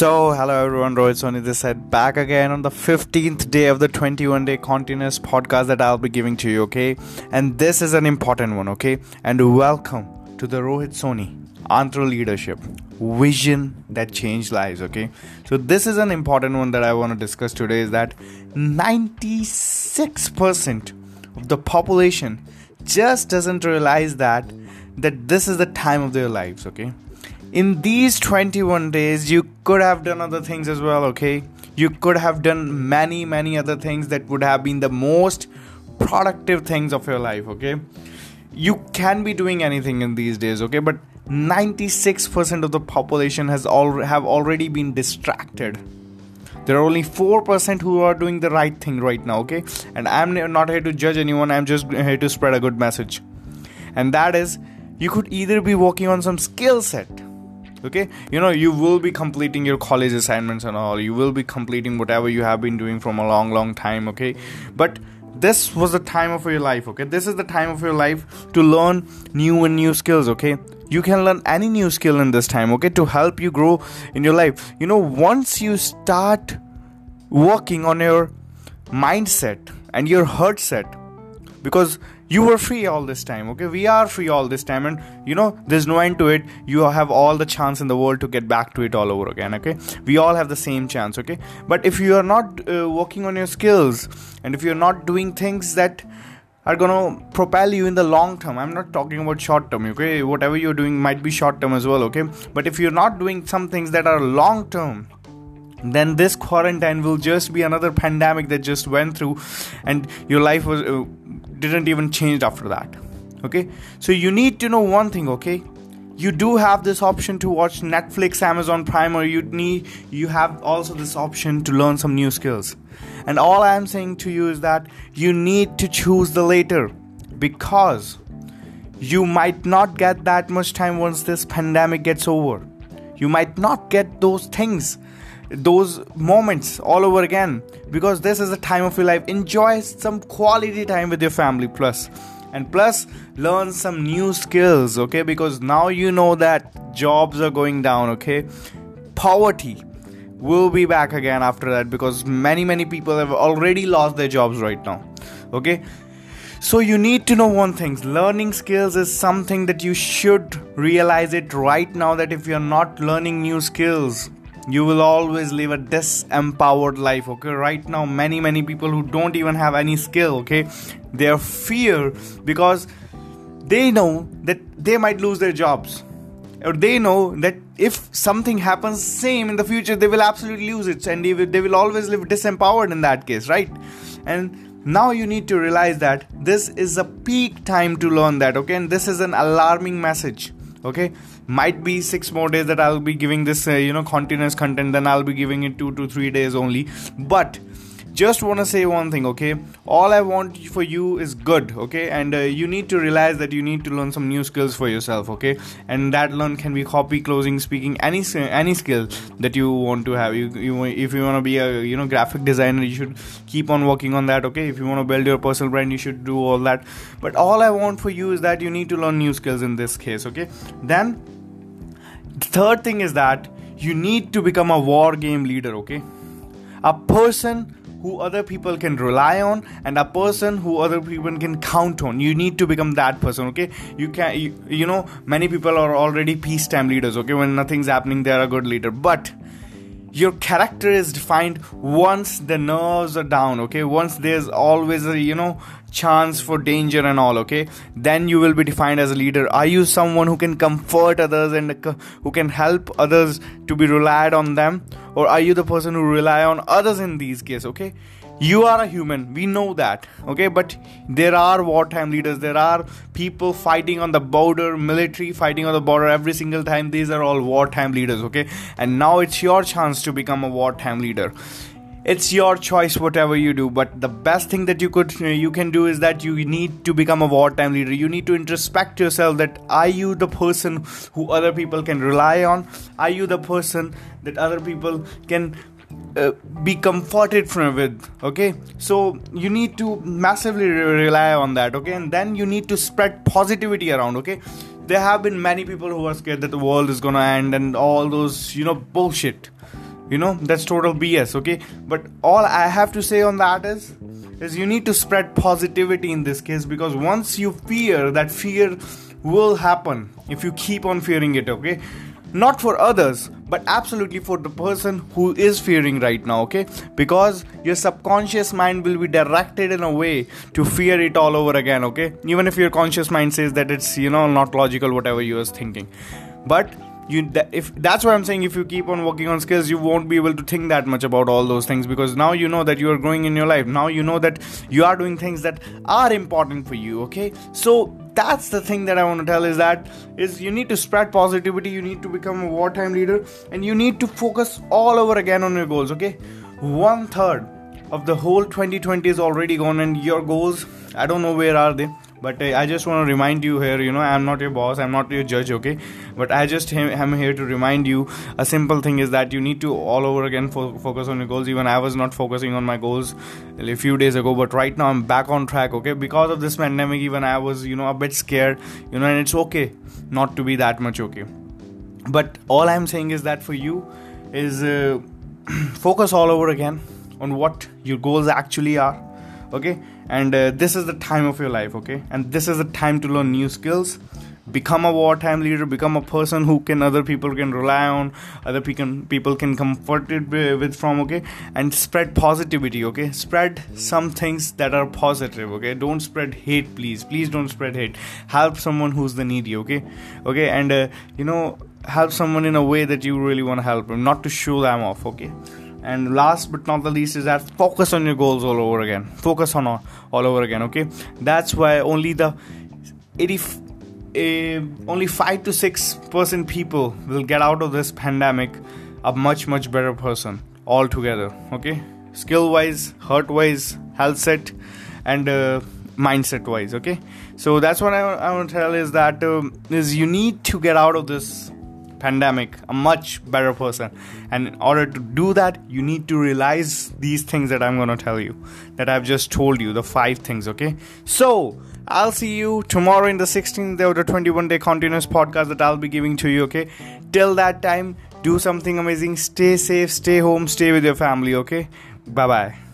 So, hello everyone, Rohit Soni this side back again on the 15th day of the 21 day continuous podcast that I'll be giving to you, okay? And this is an important one, okay? And welcome to the Rohit Soni Antra Leadership Vision that changed lives, okay? So, this is an important one that I want to discuss today is that 96% of the population just doesn't realize that that this is the time of their lives, okay? In these 21 days you could have done other things as well okay? You could have done many many other things that would have been the most productive things of your life okay? You can be doing anything in these days okay? But 96% of the population has all have already been distracted. There are only 4% who are doing the right thing right now okay? And i'm not here to judge anyone i'm just here to spread a good message. And that is you could either be working on some skill set okay? You know you will be completing your college assignments and all. You will be completing whatever you have been doing from a long long time okay? But this was the time of your life okay? This is the time of your life to learn new and new skills okay? You can learn any new skill in this time okay? To help you grow in your life. You know once you start working on your mindset and your heart set because you were free all this time okay? We are free all this time and you know there's no end to it. You have all the chance in the world to get back to it all over again okay? We all have the same chance okay? But if you are not uh, working on your skills and if you're not doing things that are gonna propel you in the long term i'm not talking about short term okay? Whatever you're doing might be short term as well okay? But if you're not doing some things that are long term then this quarantine will just be another pandemic that just went through and your life was uh, didn't even change after that. Okay? So you need to know one thing okay? You do have this option to watch netflix amazon prime or you need you have also this option to learn some new skills. And all i am saying to you is that you need to choose the later because you might not get that much time once this pandemic gets over. You might not get those things those moments all over again because this is the time of your life. Enjoy some quality time with your family plus. And plus learn some new skills okay? Because now you know that jobs are going down okay? Poverty will be back again after that because many many people have already lost their jobs right now okay? So you need to know one thing. Learning skills is something that you should realize it right now that if you're not learning new skills you will always live a disempowered life okay? Right now many many people who don't even have any skill okay? They are fear because they know that they might lose their jobs. Or they know that if something happens same in the future they will absolutely lose it. And they will, they will always live disempowered in that case right? And now you need to realize that this is a peak time to learn that okay? And this is an alarming message okay might be six more days that i'll be giving this uh, you know continuous content then i'll be giving it two to three days only. But just want to say one thing okay? All i want for you is good okay? And uh, you need to realize that you need to learn some new skills for yourself okay? And that learn can be copy closing speaking any any skill that you want to have. You, you if you want to be a you know graphic designer you should keep on working on that okay? If you want to build your personal brand you should do all that. But all i want for you is that you need to learn new skills in this case okay? Then the third thing is that you need to become a war game leader okay? A person who other people can rely on and a person who other people can count on. You need to become that person okay? You can you, you know many people are already peacetime leaders okay? When nothing's happening they are a good leader. But your character is defined once the nerves are down okay? Once there's always a you know chance for danger and all okay? Then you will be defined as a leader. Are you someone who can comfort others and uh, who can help others to be relied on them? Or are you the person who rely on others in these cases okay? You are a human. We know that okay? But there are wartime leaders. There are people fighting on the border military fighting on the border every single time. These are all wartime leaders okay? And now it's your chance to become a wartime leader it's your choice whatever you do but the best thing that you could you can do is that you need to become a wartime leader. You need to introspect yourself that are you the person who other people can rely on? Are you the person that other people can uh, be comforted from with? Okay? So you need to massively re- rely on that okay? And then you need to spread positivity around okay? There have been many people who are scared that the world is gonna end and all those you know bullshit you know that's total bs okay? But all i have to say on that is is you need to spread positivity in this case because once you fear that fear will happen if you keep on fearing it okay? Not for others but absolutely for the person who is fearing right now okay? Because your subconscious mind will be directed in a way to fear it all over again okay? Even if your conscious mind says that it's you know not logical whatever you are thinking. But you if that's what i'm saying if you keep on working on skills you won't be able to think that much about all those things because now you know that you are growing in your life. Now you know that you are doing things that are important for you okay? So that's the thing that i want to tell is that is you need to spread positivity you need to become a wartime leader and you need to focus all over again on your goals okay? One third of the whole 2020 is already gone and your goals i don't know where are they but uh, i just want to remind you here you know i'm not your boss i'm not your judge okay? But i just am here to remind you a simple thing is that you need to all over again fo- focus on your goals. Even i was not focusing on my goals a few days ago but right now i'm back on track okay? Because of this pandemic even i was you know a bit scared you know and it's okay not to be that much okay? But all i'm saying is that for you is uh, focus all over again on what your goals actually are okay and uh, this is the time of your life okay? And this is the time to learn new skills. Become a wartime leader. Become a person who can other people can rely on. Other people people can comforted with from okay? And spread positivity okay? Spread some things that are positive okay? Don't spread hate please. Please don't spread hate. Help someone who's the needy okay? Okay? And uh, you know help someone in a way that you really want to help them not to show them off okay and last but not the least is that focus on your goals all over again. Focus on all, all over again okay? That's why only the 80 uh, only 5 to 6 percent people will get out of this pandemic a much much better person altogether okay? Skill wise heart wise health set and uh, mindset wise okay? So that's what i, I want to tell is that um, is you need to get out of this pandemic a much better person. And in order to do that you need to realize these things that i'm going to tell you that i've just told you the five things okay? So i'll see you tomorrow in the 16th day of the 21 day continuous podcast that i'll be giving to you okay? Till that time do something amazing. Stay safe stay home stay with your family okay? Bye bye